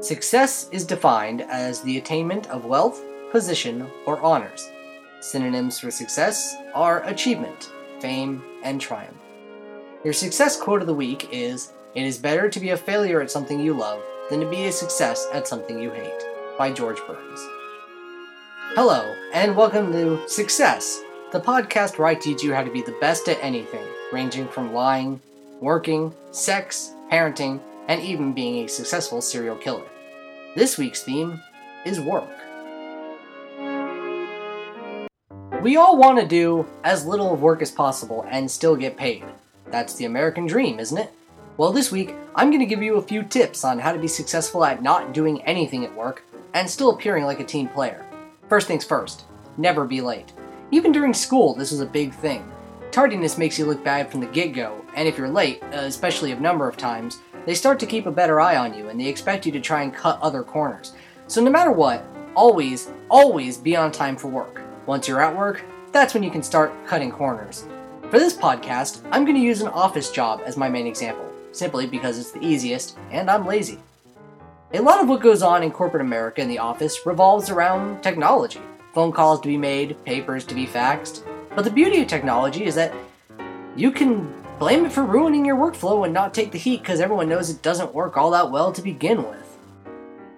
Success is defined as the attainment of wealth, position, or honors. Synonyms for success are achievement, fame, and triumph. Your success quote of the week is It is better to be a failure at something you love than to be a success at something you hate, by George Burns. Hello, and welcome to Success, the podcast where I teach you how to be the best at anything, ranging from lying, working, sex, parenting, and even being a successful serial killer. This week's theme is work. We all want to do as little work as possible and still get paid. That's the American dream, isn't it? Well, this week, I'm going to give you a few tips on how to be successful at not doing anything at work and still appearing like a team player. First things first, never be late. Even during school, this is a big thing. Tardiness makes you look bad from the get go, and if you're late, uh, especially a number of times, they start to keep a better eye on you and they expect you to try and cut other corners. So, no matter what, always, always be on time for work. Once you're at work, that's when you can start cutting corners. For this podcast, I'm going to use an office job as my main example, simply because it's the easiest and I'm lazy. A lot of what goes on in corporate America in the office revolves around technology phone calls to be made, papers to be faxed. But the beauty of technology is that you can blame it for ruining your workflow and not take the heat because everyone knows it doesn't work all that well to begin with.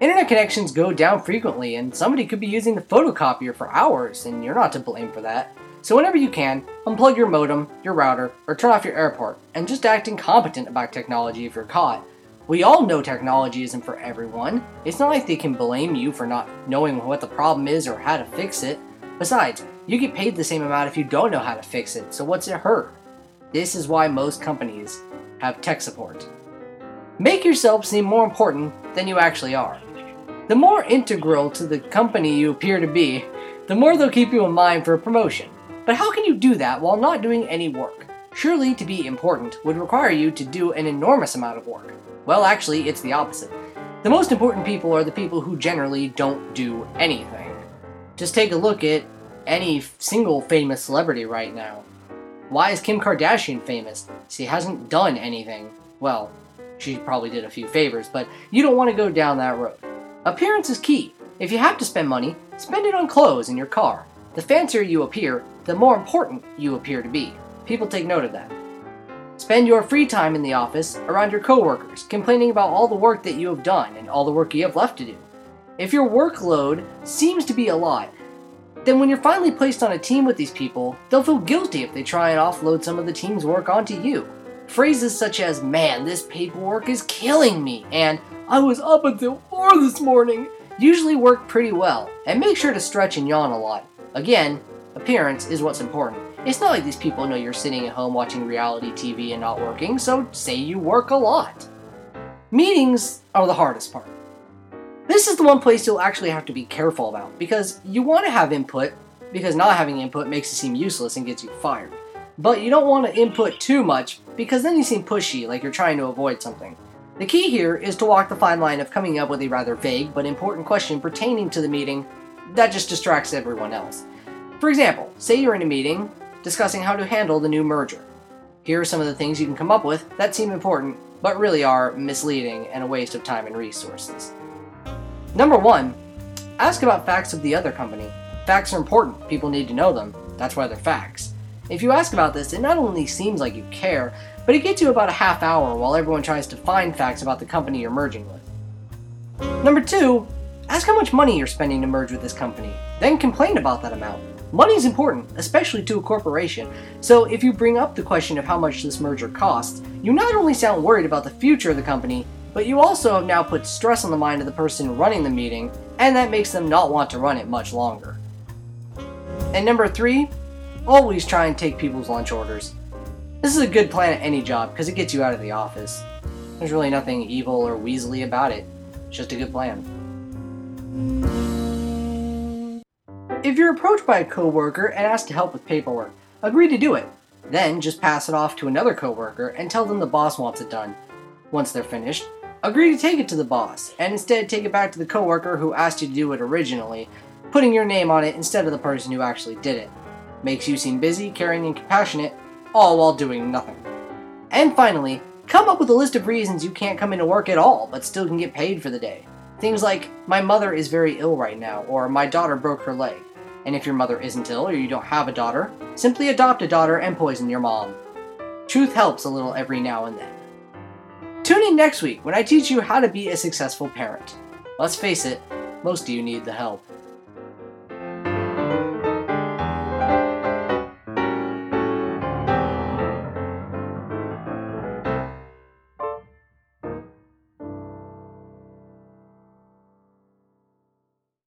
Internet connections go down frequently, and somebody could be using the photocopier for hours, and you're not to blame for that. So, whenever you can, unplug your modem, your router, or turn off your airport, and just act incompetent about technology if you're caught. We all know technology isn't for everyone. It's not like they can blame you for not knowing what the problem is or how to fix it. Besides, you get paid the same amount if you don't know how to fix it, so what's it hurt? This is why most companies have tech support. Make yourself seem more important than you actually are. The more integral to the company you appear to be, the more they'll keep you in mind for a promotion. But how can you do that while not doing any work? Surely to be important would require you to do an enormous amount of work. Well, actually, it's the opposite. The most important people are the people who generally don't do anything. Just take a look at any single famous celebrity right now. Why is Kim Kardashian famous? She hasn't done anything. Well, she probably did a few favors, but you don't want to go down that road. Appearance is key. If you have to spend money, spend it on clothes and your car. The fancier you appear, the more important you appear to be. People take note of that. Spend your free time in the office around your coworkers, complaining about all the work that you have done and all the work you have left to do. If your workload seems to be a lot, then when you're finally placed on a team with these people, they'll feel guilty if they try and offload some of the team's work onto you. Phrases such as, man, this paperwork is killing me, and I was up until 4 this morning, usually work pretty well, and make sure to stretch and yawn a lot. Again, appearance is what's important. It's not like these people know you're sitting at home watching reality TV and not working, so say you work a lot. Meetings are the hardest part. This is the one place you'll actually have to be careful about because you want to have input, because not having input makes you seem useless and gets you fired. But you don't want to input too much because then you seem pushy, like you're trying to avoid something. The key here is to walk the fine line of coming up with a rather vague but important question pertaining to the meeting that just distracts everyone else. For example, say you're in a meeting discussing how to handle the new merger. Here are some of the things you can come up with that seem important, but really are misleading and a waste of time and resources. Number one, ask about facts of the other company. Facts are important, people need to know them, that's why they're facts. If you ask about this, it not only seems like you care, but it gets you about a half hour while everyone tries to find facts about the company you're merging with. Number two, ask how much money you're spending to merge with this company, then complain about that amount. Money is important, especially to a corporation, so if you bring up the question of how much this merger costs, you not only sound worried about the future of the company, but you also have now put stress on the mind of the person running the meeting, and that makes them not want to run it much longer. And number three, always try and take people's lunch orders. This is a good plan at any job because it gets you out of the office. There's really nothing evil or weaselly about it, it's just a good plan. If you're approached by a coworker and asked to help with paperwork, agree to do it. Then just pass it off to another coworker and tell them the boss wants it done. Once they're finished, agree to take it to the boss and instead take it back to the coworker who asked you to do it originally, putting your name on it instead of the person who actually did it. Makes you seem busy, caring, and compassionate, all while doing nothing. And finally, come up with a list of reasons you can't come into work at all but still can get paid for the day. Things like, my mother is very ill right now, or my daughter broke her leg. And if your mother isn't ill or you don't have a daughter, simply adopt a daughter and poison your mom. Truth helps a little every now and then. Tune in next week when I teach you how to be a successful parent. Let's face it, most of you need the help.